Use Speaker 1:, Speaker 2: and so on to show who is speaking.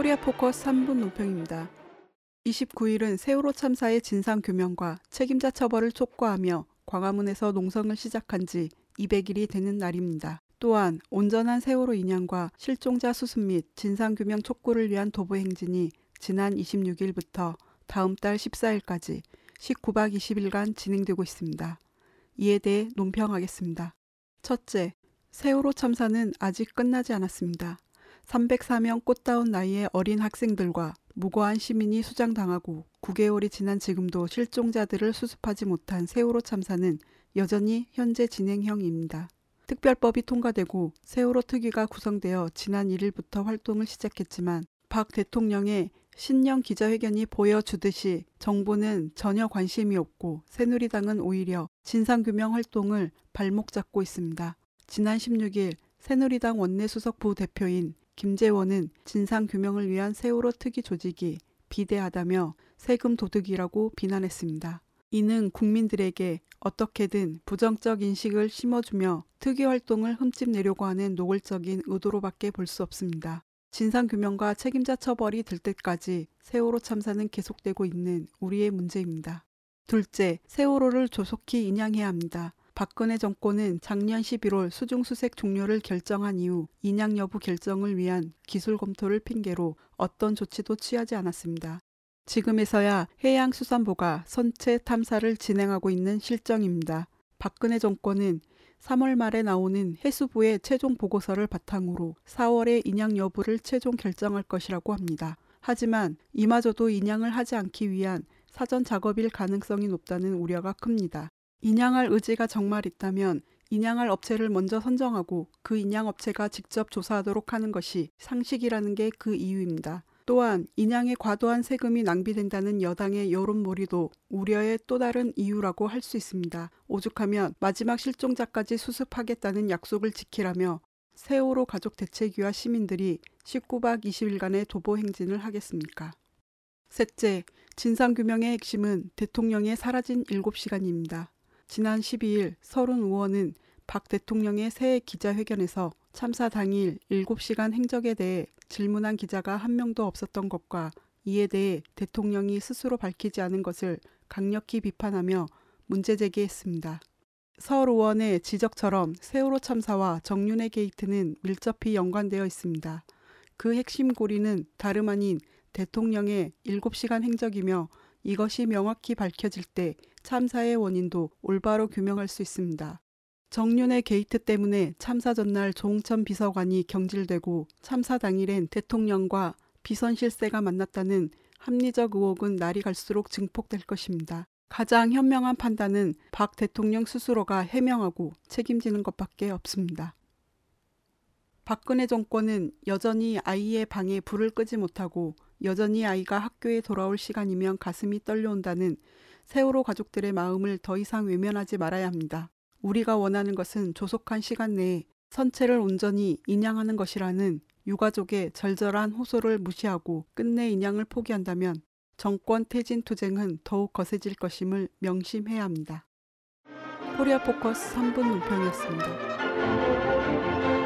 Speaker 1: 코리아 포커스 3분 논평입니다. 29일은 세월호 참사의 진상 규명과 책임자 처벌을 촉구하며 광화문에서 농성을 시작한 지 200일이 되는 날입니다. 또한 온전한 세월호 인양과 실종자 수습 및 진상 규명 촉구를 위한 도보 행진이 지난 26일부터 다음 달 14일까지 19박 20일간 진행되고 있습니다. 이에 대해 논평하겠습니다. 첫째, 세월호 참사는 아직 끝나지 않았습니다. 304명 꽃다운 나이의 어린 학생들과 무고한 시민이 수장당하고 9개월이 지난 지금도 실종자들을 수습하지 못한 세월호 참사는 여전히 현재 진행형입니다. 특별법이 통과되고 세월호 특위가 구성되어 지난 1일부터 활동을 시작했지만 박 대통령의 신년 기자회견이 보여주듯이 정부는 전혀 관심이 없고 새누리당은 오히려 진상규명 활동을 발목 잡고 있습니다. 지난 16일 새누리당 원내수석 부대표인 김재원은 진상규명을 위한 세월호 특위 조직이 비대하다며 세금 도둑이라고 비난했습니다. 이는 국민들에게 어떻게든 부정적 인식을 심어주며 특위 활동을 흠집내려고 하는 노골적인 의도로밖에 볼 수 없습니다. 진상규명과 책임자 처벌이 될 때까지 세월호 참사는 계속되고 있는 우리의 문제입니다. 둘째, 세월호를 조속히 인양해야 합니다. 박근혜 정권은 작년 11월 수중수색 종료를 결정한 이후 인양 여부 결정을 위한 기술 검토를 핑계로 어떤 조치도 취하지 않았습니다. 지금에서야 해양수산부가 선체 탐사를 진행하고 있는 실정입니다. 박근혜 정권은 3월 말에 나오는 해수부의 최종 보고서를 바탕으로 4월에 인양 여부를 최종 결정할 것이라고 합니다. 하지만 이마저도 인양을 하지 않기 위한 사전 작업일 가능성이 높다는 우려가 큽니다. 인양할 의지가 정말 있다면 인양할 업체를 먼저 선정하고 그 인양 업체가 직접 조사하도록 하는 것이 상식이라는 게 그 이유입니다. 또한 인양에 과도한 세금이 낭비된다는 여당의 여론몰이도 우려의 또 다른 이유라고 할 수 있습니다. 오죽하면 마지막 실종자까지 수습하겠다는 약속을 지키라며 세월호 가족 대책위와 시민들이 19박 20일간의 도보 행진을 하겠습니까? 셋째, 진상규명의 핵심은 대통령의 사라진 7시간입니다. 지난 12일 서른 의원은 박 대통령의 새해 기자회견에서 참사 당일 7시간 행적에 대해 질문한 기자가 한 명도 없었던 것과 이에 대해 대통령이 스스로 밝히지 않은 것을 강력히 비판하며 문제 제기했습니다. 서 의원의 지적처럼 세월호 참사와 정윤회 게이트는 밀접히 연관되어 있습니다. 그 핵심 고리는 다름 아닌 대통령의 7시간 행적이며 이것이 명확히 밝혀질 때 참사의 원인도 올바로 규명할 수 있습니다. 정윤회 게이트 때문에 참사 전날 조응천 비서관이 경질되고 참사 당일엔 대통령과 비선 실세가 만났다는 합리적 의혹은 날이 갈수록 증폭될 것입니다. 가장 현명한 판단은 박 대통령 스스로가 해명하고 책임지는 것밖에 없습니다. 박근혜 정권은 여전히 아이의 방에 불을 끄지 못하고 여전히 아이가 학교에 돌아올 시간이면 가슴이 떨려온다는 세월호 가족들의 마음을 더 이상 외면하지 말아야 합니다. 우리가 원하는 것은 조속한 시간 내에 선체를 온전히 인양하는 것이라는 유가족의 절절한 호소를 무시하고 끝내 인양을 포기한다면 정권 퇴진 투쟁은 더욱 거세질 것임을 명심해야 합니다. 코리아 포커스 3분 논평이었습니다.